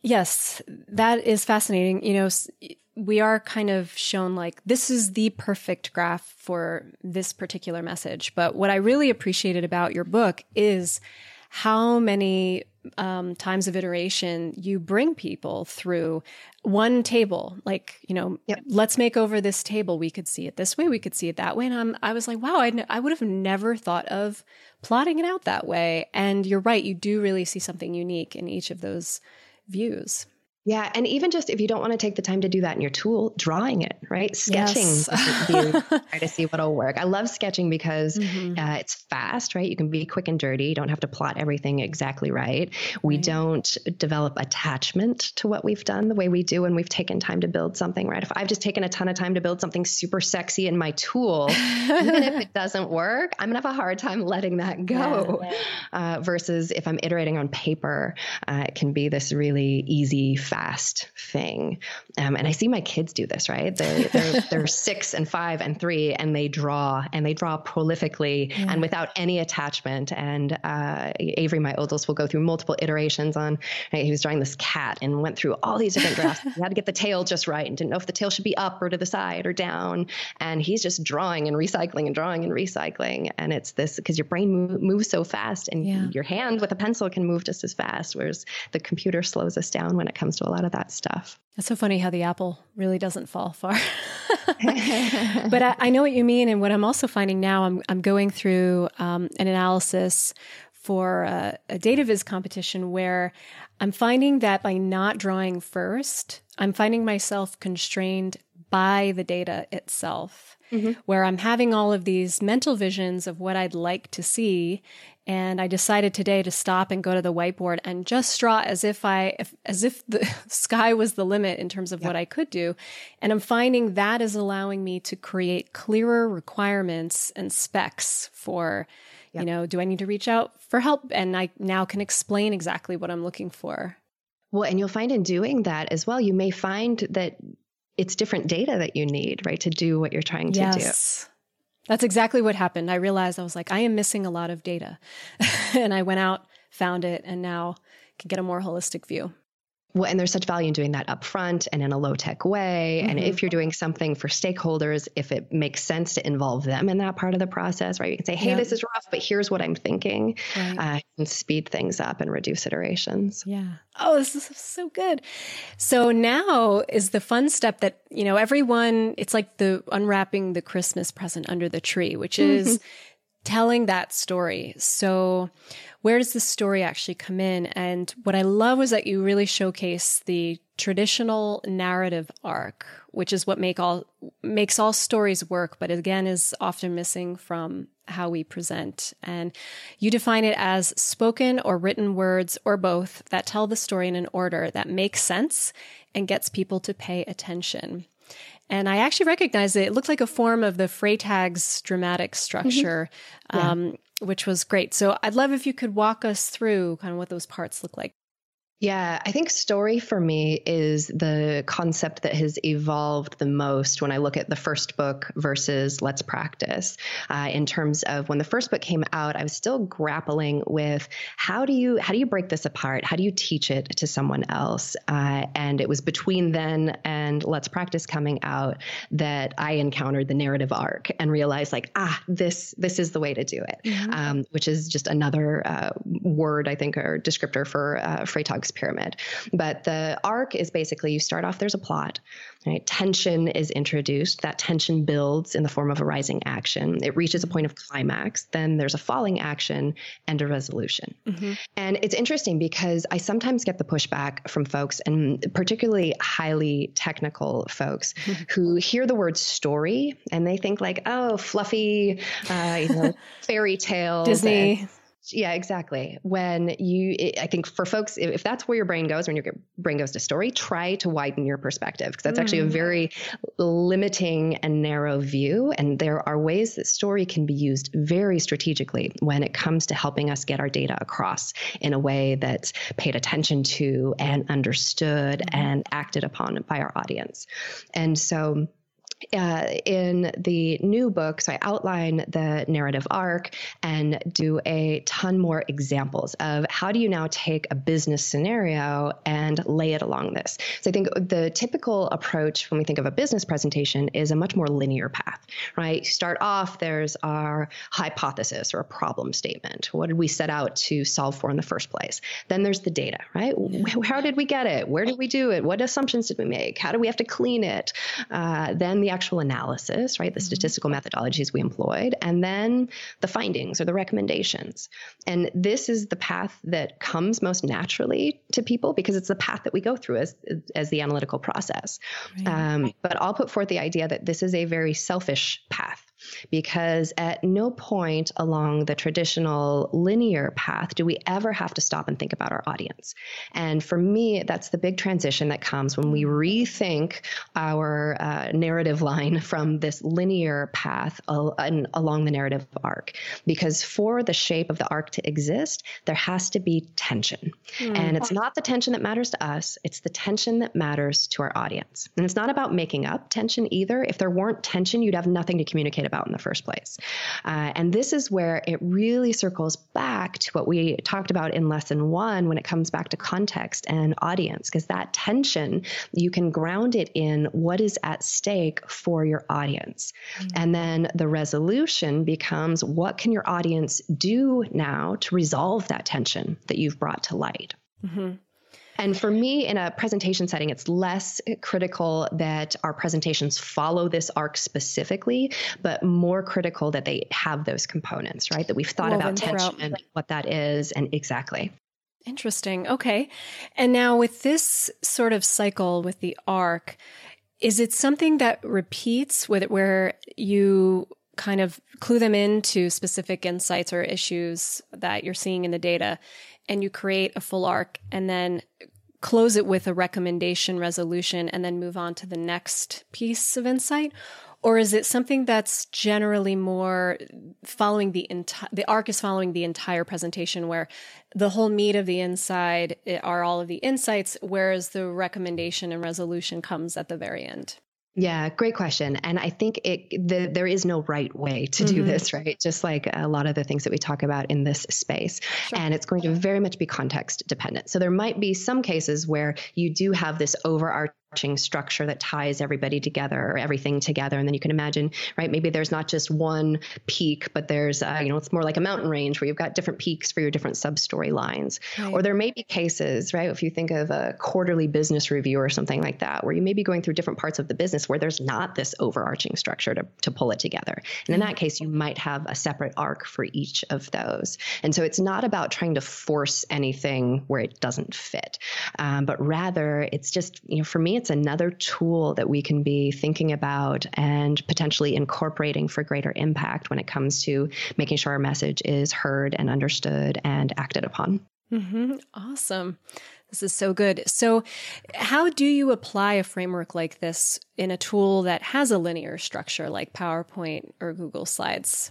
Yes, that is fascinating. You know, we are kind of shown like this is the perfect graph for this particular message. But what I really appreciated about your book is how many um, times of iteration you bring people through one table. Like you know yep. let's make over this table. We could see it this way. We could see it that way. And I'm, i was like wow I, n- I would have never thought of plotting it out that way. And you're right. You do really see something unique in each of those views yeah, and even just if you don't want to take the time to do that in your tool, drawing it, right? Sketching, yes. try to see what'll work. I love sketching because mm-hmm. uh, it's fast, right? You can be quick and dirty. You don't have to plot everything exactly right. We right. don't develop attachment to what we've done the way we do when we've taken time to build something, right? If I've just taken a ton of time to build something super sexy in my tool, even if it doesn't work, I'm gonna have a hard time letting that go. Yeah, Uh, versus if I'm iterating on paper, uh, it can be this really easy fast thing. Um, and I see my kids do this, right? They're, they're, they're six and five and three, and they draw and they draw prolifically yeah. and without any attachment. And uh, Avery, my oldest, will go through multiple iterations on, right, he was drawing this cat and went through all these different drafts. he had to get the tail just right and didn't know if the tail should be up or to the side or down. And he's just drawing and recycling and drawing and recycling. And it's this because your brain move, moves so fast and yeah. your hand with a pencil can move just as fast, whereas the computer slows us down when it comes to a lot of that stuff. It's so funny how the apple really doesn't fall far. but I, I, know what you mean. And what I'm also finding now, I'm, I'm going through um, an analysis for a, a data viz competition where I'm finding that by not drawing first, I'm finding myself constrained by the data itself, mm-hmm. where I'm having all of these mental visions of what I'd like to see. And I decided today to stop and go to the whiteboard and just draw as if I, if, as if the sky was the limit in terms of what I could do. And I'm finding that is allowing me to create clearer requirements and specs for, you know, do I need to reach out for help? And I now can explain exactly what I'm looking for. Well, and you'll find in doing that as well, you may find that it's different data that you need, right, to do what you're trying to yes. do. That's exactly what happened. I realized I was like, I am missing a lot of data. and I went out, found it, and now can get a more holistic view. Well, and there's such value in doing that upfront and in a low tech way. Mm-hmm. And if you're doing something for stakeholders, if it makes sense to involve them in that part of the process, right? You can say, hey, this is rough, but here's what I'm thinking, right. uh, and speed things up and reduce iterations. Yeah. Oh, this is so good. So now is the fun step that, you know, everyone, it's like the unwrapping the Christmas present under the tree, which is mm-hmm. Telling that story. So, where does the story actually come in? And what I love was that you really showcase the traditional narrative arc, which is what make all makes all stories work, but again is often missing from how we present. And you define it as spoken or written words or both that tell the story in an order that makes sense and gets people to pay attention. And I actually recognized it. It looked like a form of the Freytag's dramatic structure. Mm-hmm. Yeah. Um, which was great. So I'd love if you could walk us through kind of what those parts look like. Yeah, I think story for me is the concept that has evolved the most when I look at the first book versus Let's Practice. Uh, in terms of when the first book came out, I was still grappling with how do you how do you break this apart? How do you teach it to someone else? Uh, and it was between then and Let's Practice coming out that I encountered the narrative arc and realized like ah this this is the way to do it, mm-hmm. um, which is just another uh, word I think or descriptor for uh, Freytag's pyramid. But the arc is basically you start off, there's a plot, right? Tension is introduced. That tension builds in the form of a rising action. It reaches a point of climax. Then there's a falling action and a resolution. Mm-hmm. And it's interesting because I sometimes get the pushback from folks, and particularly highly technical folks, mm-hmm. who hear the word story and they think like, oh, fluffy, uh, you know, fairy tale, Disney. And, yeah, exactly. When you, I think for folks, if that's where your brain goes, when your brain goes to story, try to widen your perspective because that's mm. actually a mm. very limiting and narrow view. And there are ways that story can be used very strategically when it comes to helping us get our data across in a way that's paid attention to and understood mm. and acted upon by our audience. And so, uh, in the new book, so I outline the narrative arc and do a ton more examples of how do you now take a business scenario and lay it along this. So I think the typical approach when we think of a business presentation is a much more linear path, right? You start off, there's our hypothesis or a problem statement. What did we set out to solve for in the first place? Then there's the data, right? How did we get it? Where did we do it? What assumptions did we make? How do we have to clean it? Uh, then the actual analysis, right? The mm-hmm. statistical methodologies we employed, and then the findings or the recommendations. And this is the path that comes most naturally to people because it's the path that we go through as as the analytical process. Right. Um, but I'll put forth the idea that this is a very selfish path because at no point along the traditional linear path do we ever have to stop and think about our audience. And for me, that's the big transition that comes when we rethink our uh, narrative line from this linear path al- along the narrative arc. Because for the shape of the arc to exist, there has to be tension. Mm. And it's not the tension that matters to us, it's the tension that matters to our audience. And it's not about making up tension either. If there weren't tension, you'd have nothing to communicate about about in the first place. Uh, and this is where it really circles back to what we talked about in lesson one when it comes back to context and audience, because that tension, you can ground it in what is at stake for your audience. Mm-hmm. And then the resolution becomes what can your audience do now to resolve that tension that you've brought to light? Mm-hmm. And for me, in a presentation setting, it's less critical that our presentations follow this arc specifically, but more critical that they have those components, right? That we've thought Woven about tension and what that is, and exactly. Interesting. Okay. And now with this sort of cycle with the arc, is it something that repeats with where you kind of clue them into specific insights or issues that you're seeing in the data and you create a full arc and then close it with a recommendation resolution and then move on to the next piece of insight? Or is it something that's generally more following the entire, the arc is following the entire presentation where the whole meat of the inside eh, are all of the insights, whereas the recommendation and resolution comes at the very end? Yeah, great question. And I think it the, there is no right way to do mm-hmm. this, right? Just like a lot of the things that we talk about in this space. Sure. And it's going to very much be context dependent. So there might be some cases where you do have this overarching structure that ties everybody together or everything together. And then you can imagine, right? Maybe there's not just one peak, but there's, uh, you know, it's more like a mountain range where you've got different peaks for your different sub story lines. Right. Or there may be cases, right? If you think of a quarterly business review or something like that, where you may be going through different parts of the business where there's not this overarching structure to, to pull it together. And in that case, you might have a separate arc for each of those. And so it's not about trying to force anything where it doesn't fit, um, but rather it's just, you know, for me, it's another tool that we can be thinking about and potentially incorporating for greater impact when it comes to making sure our message is heard and understood and acted upon. Mm-hmm. Awesome. This is so good. So, how do you apply a framework like this in a tool that has a linear structure like PowerPoint or Google Slides?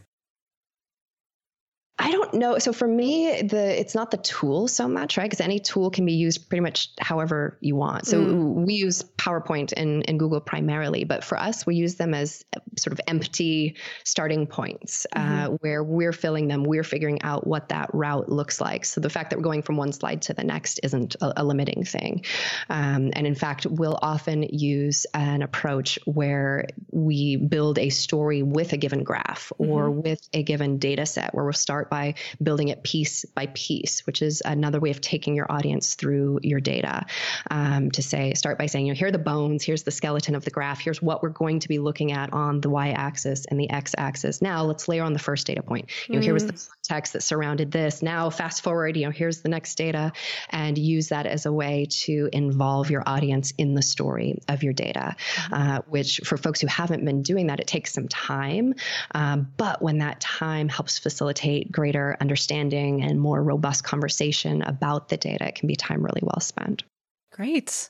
I don't know. So for me, the it's not the tool so much, right? Because any tool can be used pretty much however you want. So mm. we use PowerPoint and, and Google primarily, but for us, we use them as sort of empty starting points uh, mm-hmm. uh, where we're filling them. We're figuring out what that route looks like. So the fact that we're going from one slide to the next isn't a, a limiting thing. Um, and in fact, we'll often use an approach where we build a story with a given graph or mm-hmm. with a given data set where we'll start start by building it piece by piece, which is another way of taking your audience through your data. Um, to say, start by saying, you know, here are the bones, here's the skeleton of the graph, here's what we're going to be looking at on the y axis and the x axis. Now let's layer on the first data point. You know, mm. here was the mm. context that surrounded this. Now fast forward, you know, here's the next data, and use that as a way to involve your audience in the story of your data. Mm-hmm. Uh, which for folks who haven't been doing that, it takes some time. Um, but when that time helps facilitate greater understanding and more robust conversation about the data, it can be time really well spent. Great.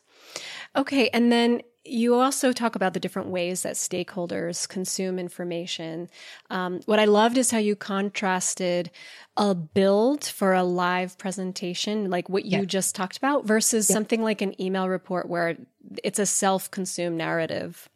Okay. And then you also talk about the different ways that stakeholders consume information. Um, what I loved is how you contrasted a build for a live presentation, like what you yeah. just talked about, versus yeah. something like an email report where it's a self consumed narrative.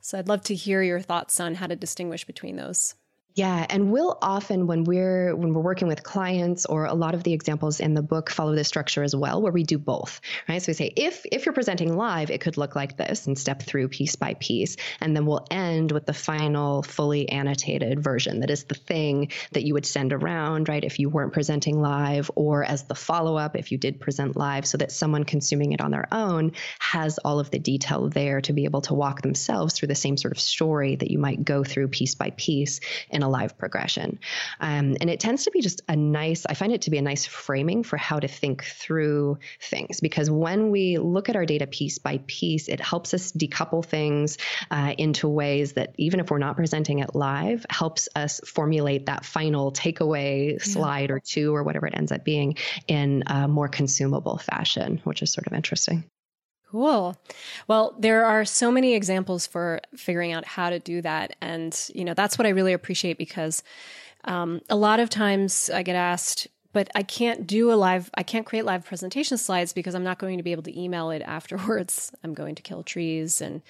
So I'd love to hear your thoughts on how to distinguish between those. Yeah, and we'll often when we're when we're working with clients or a lot of the examples in the book follow this structure as well where we do both, right? So we say if if you're presenting live, it could look like this and step through piece by piece and then we'll end with the final fully annotated version that is the thing that you would send around, right? If you weren't presenting live or as the follow-up if you did present live so that someone consuming it on their own has all of the detail there to be able to walk themselves through the same sort of story that you might go through piece by piece in a live progression. Um, and it tends to be just a nice, I find it to be a nice framing for how to think through things because when we look at our data piece by piece, it helps us decouple things uh, into ways that even if we're not presenting it live, helps us formulate that final takeaway yeah. slide or two or whatever it ends up being in a more consumable fashion, which is sort of interesting. Cool. Well, there are so many examples for figuring out how to do that. And, you know, that's what I really appreciate because um, a lot of times I get asked, but I can't do a live, I can't create live presentation slides because I'm not going to be able to email it afterwards. I'm going to kill trees and,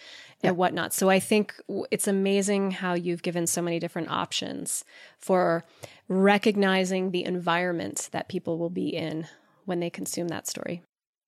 and whatnot. So I think it's amazing how you've given so many different options for recognizing the environment that people will be in when they consume that story.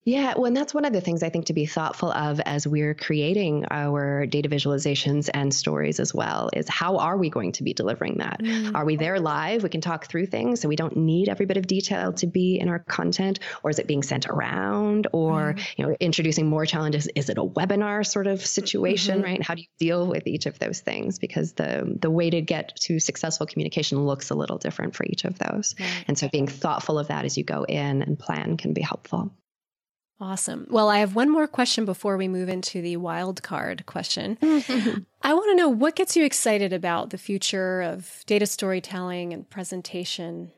Yeah, well, and that's one of the things I think to be thoughtful of as we're creating our data visualizations and stories as well is how are we going to be delivering that? Mm. Are we there live? We can talk through things, so we don't need every bit of detail to be in our content, or is it being sent around, or mm. you know, introducing more challenges? Is it a webinar sort of situation, mm-hmm. right? How do you deal with each of those things? Because the the way to get to successful communication looks a little different for each of those, right. and so being thoughtful of that as you go in and plan can be helpful. Awesome. Well, I have one more question before we move into the wild card question. I want to know what gets you excited about the future of data storytelling and presentation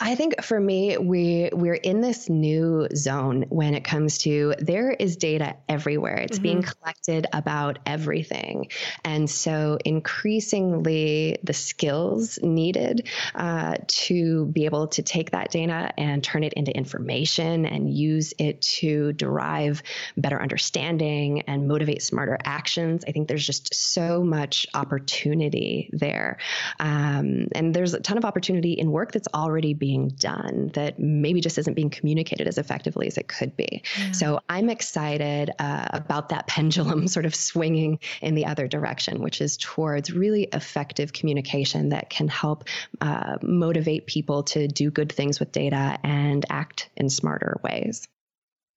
I think for me, we we're in this new zone when it comes to there is data everywhere. It's mm-hmm. being collected about everything, and so increasingly the skills needed uh, to be able to take that data and turn it into information and use it to derive better understanding and motivate smarter actions. I think there's just so much opportunity there, um, and there's a ton of opportunity in work that's already being done that maybe just isn't being communicated as effectively as it could be. Yeah. So I'm excited uh, about that pendulum sort of swinging in the other direction, which is towards really effective communication that can help uh, motivate people to do good things with data and act in smarter ways.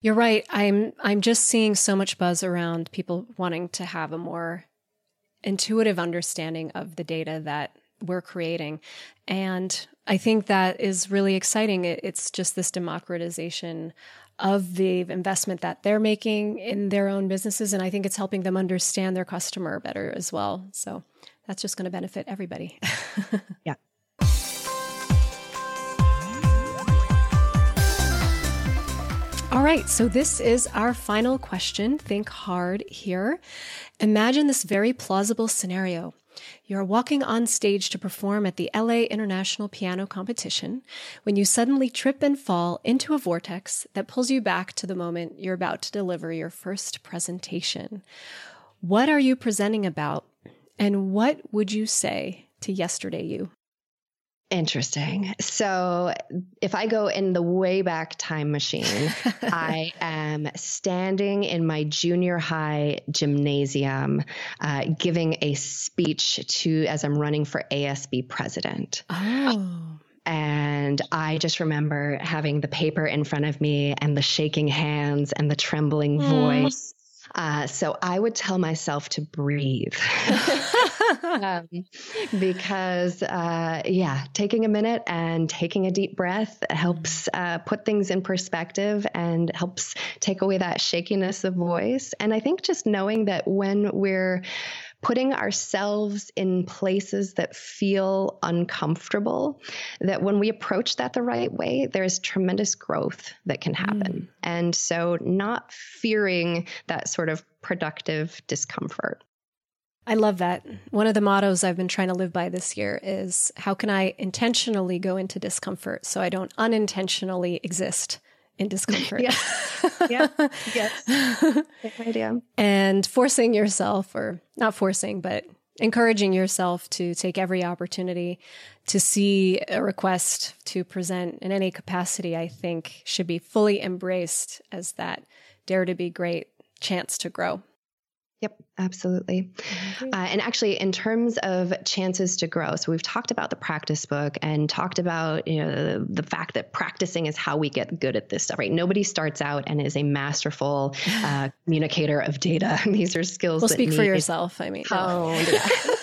You're right. I'm I'm just seeing so much buzz around people wanting to have a more intuitive understanding of the data that we're creating. And I think that is really exciting. it's just this democratization of the investment that they're making in their own businesses. And I think it's helping them understand their customer better as well. So that's just going to benefit everybody. yeah. All right, so this is our final question. Think hard here. Imagine this very plausible scenario. You're walking on stage to perform at the LA International Piano Competition when you suddenly trip and fall into a vortex that pulls you back to the moment you're about to deliver your first presentation. What are you presenting about? And what would you say to yesterday you? Interesting. So, if I go in the way back time machine, I am standing in my junior high gymnasium uh, giving a speech to as I'm running for ASB president. Oh. And I just remember having the paper in front of me and the shaking hands and the trembling mm. voice. Uh, so I would tell myself to breathe. um, because, uh, yeah, taking a minute and taking a deep breath helps uh, put things in perspective and helps take away that shakiness of voice. And I think just knowing that when we're putting ourselves in places that feel uncomfortable, that when we approach that the right way, there's tremendous growth that can happen. Mm. And so, not fearing that sort of productive discomfort. I love that. One of the mottos I've been trying to live by this year is how can I intentionally go into discomfort so I don't unintentionally exist in discomfort? yeah. yeah. Yes. Great idea. And forcing yourself, or not forcing, but encouraging yourself to take every opportunity to see a request to present in any capacity, I think should be fully embraced as that dare to be great chance to grow. Yep, absolutely. Uh, and actually, in terms of chances to grow, so we've talked about the practice book and talked about you know the, the, fact that practicing is how we get good at this stuff, right? Nobody starts out and is a masterful uh, communicator of data. These are skills. Well, speak for yourself. I mean, oh, yeah.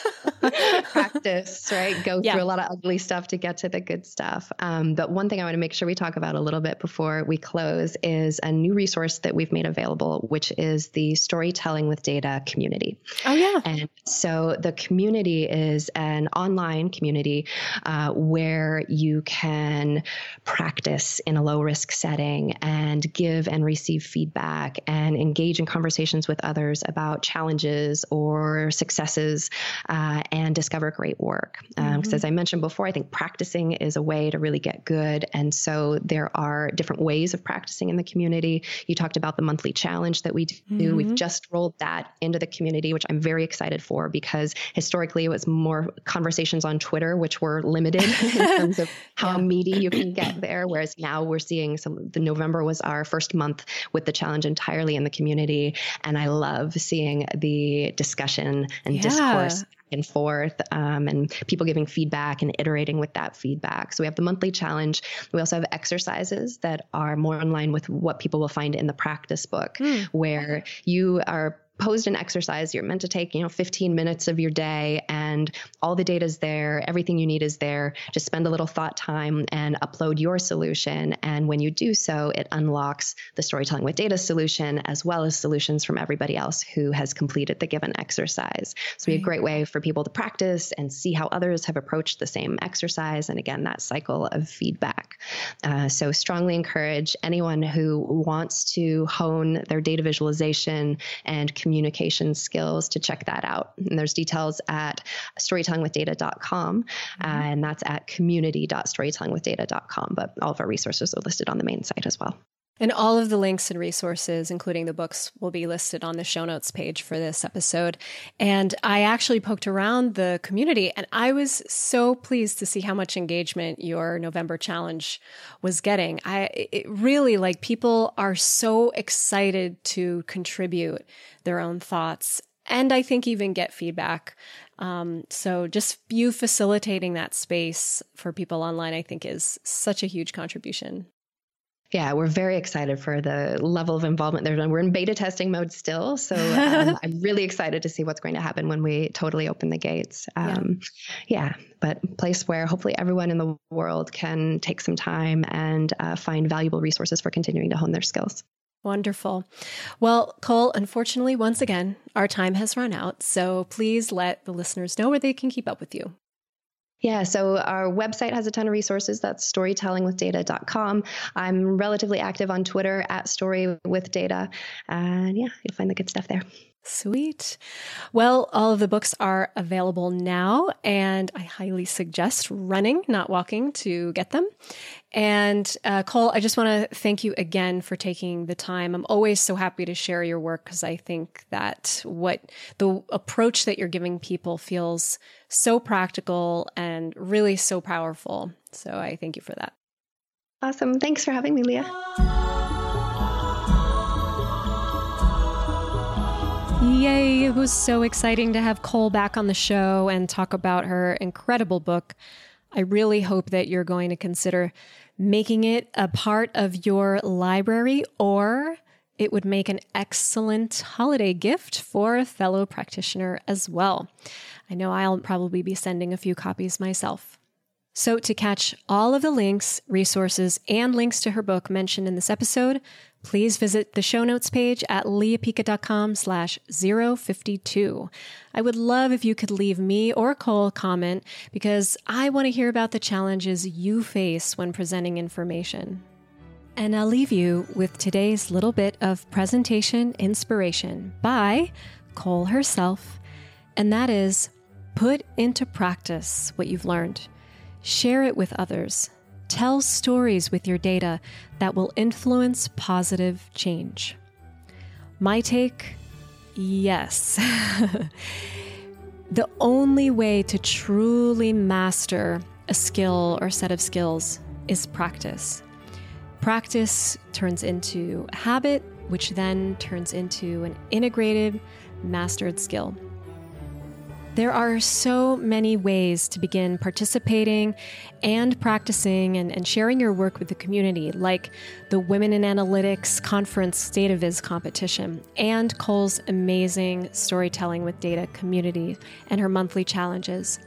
practice, right? Go yeah. through a lot of ugly stuff to get to the good stuff. Um, but one thing I want to make sure we talk about a little bit before we close is a new resource that we've made available, which is the Storytelling with Data community. Oh, yeah. And so the community is an online community uh, where you can practice in a low risk setting and give and receive feedback and engage in conversations with others about challenges or successes. Uh, and discover great work. Because um, mm-hmm. as I mentioned before, I think practicing is a way to really get good. And so there are different ways of practicing in the community. You talked about the monthly challenge that we do. Mm-hmm. We've just rolled that into the community, which I'm very excited for because historically it was more conversations on Twitter, which were limited in terms of how yeah. meaty you can get there. Whereas now we're seeing some, the November was our first month with the challenge entirely in the community. And I love seeing the discussion and yeah. discourse and forth um, and people giving feedback and iterating with that feedback. So we have the monthly challenge. We also have exercises that are more in line with what people will find in the practice book, mm. where you are posed an exercise. You're meant to take, you know, 15 minutes of your day and all the data is there. Everything you need is there. Just spend a little thought time and upload your solution. And when you do so, it unlocks the storytelling with data solution as well as solutions from everybody else who has completed the given exercise. So, right. be a great way for people to practice and see how others have approached the same exercise. And again, that cycle of feedback. Uh, so, strongly encourage anyone who wants to hone their data visualization and communication skills to check that out. And there's details at storytellingwithdata.com, mm-hmm. and that's at community.storytellingwithdata.com. But all of our resources are listed on the main site as well. And all of the links and resources, including the books, will be listed on the show notes page for this episode. And I actually poked around the community and I was so pleased to see how much engagement your November challenge was getting. I really like people are so excited to contribute their own thoughts and I think even get feedback. Um, so just you facilitating that space for people online, I think is such a huge contribution. Yeah, we're very excited for the level of involvement there. We're in beta testing mode still, so um, I'm really excited to see what's going to happen when we totally open the gates. Um, yeah. yeah. but place where hopefully everyone in the world can take some time and uh, find valuable resources for continuing to hone their skills. Wonderful. Well, Cole, unfortunately, once again, our time has run out. So please let the listeners know where they can keep up with you. Yeah, so our website has a ton of resources. That's storytellingwithdata.com. I'm relatively active on Twitter at storywithdata. And yeah, you'll find the good stuff there. Sweet. Well, all of the books are available now, and I highly suggest running, not walking, to get them. And uh, Cole, I just want to thank you again for taking the time. I'm always so happy to share your work because I think that what the approach that you're giving people feels so practical and really so powerful. So I thank you for that. Awesome. Thanks for having me, Leah. Yay, it was so exciting to have Cole back on the show and talk about her incredible book. I really hope that you're going to consider making it a part of your library or it would make an excellent holiday gift for a fellow practitioner as well. I know I'll probably be sending a few copies myself. So, to catch all of the links, resources, and links to her book mentioned in this episode, please visit the show notes page at leahpica.com slash 052. I would love if you could leave me or Cole a comment because I want to hear about the challenges you face when presenting information. And I'll leave you with today's little bit of presentation inspiration by Cole herself, and that is put into practice what you've learned. Share it with others. Tell stories with your data that will influence positive change. My take yes. the only way to truly master a skill or set of skills is practice. Practice turns into a habit, which then turns into an integrated, mastered skill. There are so many ways to begin participating and practicing and, and, sharing your work with the community, like the Women in Analytics Conference DataViz competition and Cole's amazing storytelling with data community and her monthly challenges.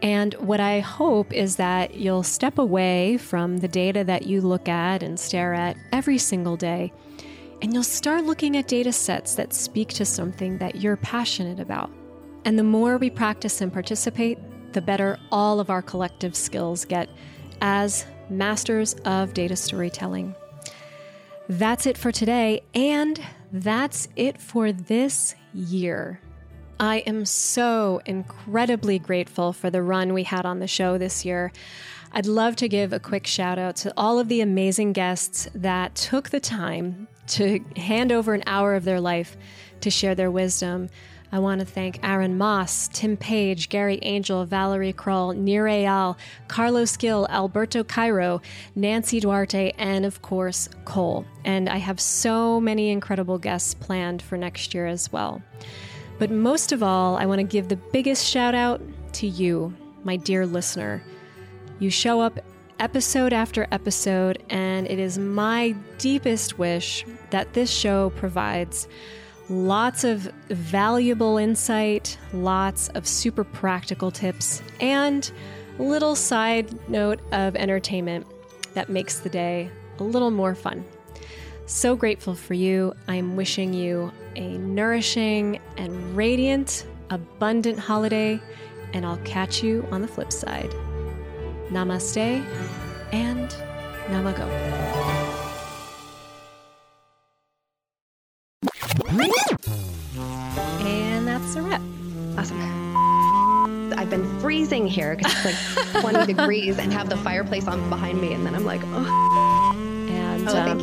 And what I hope is that you'll step away from the data that you look at and stare at every single day, and you'll start looking at data sets that speak to something that you're passionate about. And the more we practice and participate, the better all of our collective skills get as masters of data storytelling. That's it for today, and that's it for this year. I am so incredibly grateful for the run we had on the show this year. I'd love to give a quick shout out to all of the amazing guests that took the time to hand over an hour of their life to share their wisdom. I want to thank Aaron Moss, Tim Page, Gary Angel, Valerie Kroll, Nir Eyal, Carlos Gill, Alberto Cairo, Nancy Duarte, and of course, Cole. And I have so many incredible guests planned for next year as well. But most of all, I want to give the biggest shout out to you, my dear listener. You show up episode after episode, and it is my deepest wish that this show provides Lots of valuable insight, lots of super practical tips, and a little side note of entertainment that makes the day a little more fun. So grateful for you. I'm wishing you a nourishing and radiant, abundant holiday, and I'll catch you on the flip side. Namaste and Namago. And that's a wrap. Awesome. I've been freezing here because it's like 20 degrees and have the fireplace on behind me, and then I'm like, oh. And Oh, thank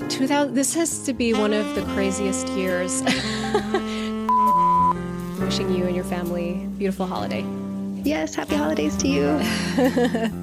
um, 2000, this has to be one of the craziest years. Wishing you and your family a beautiful holiday. Yes, happy holidays to you.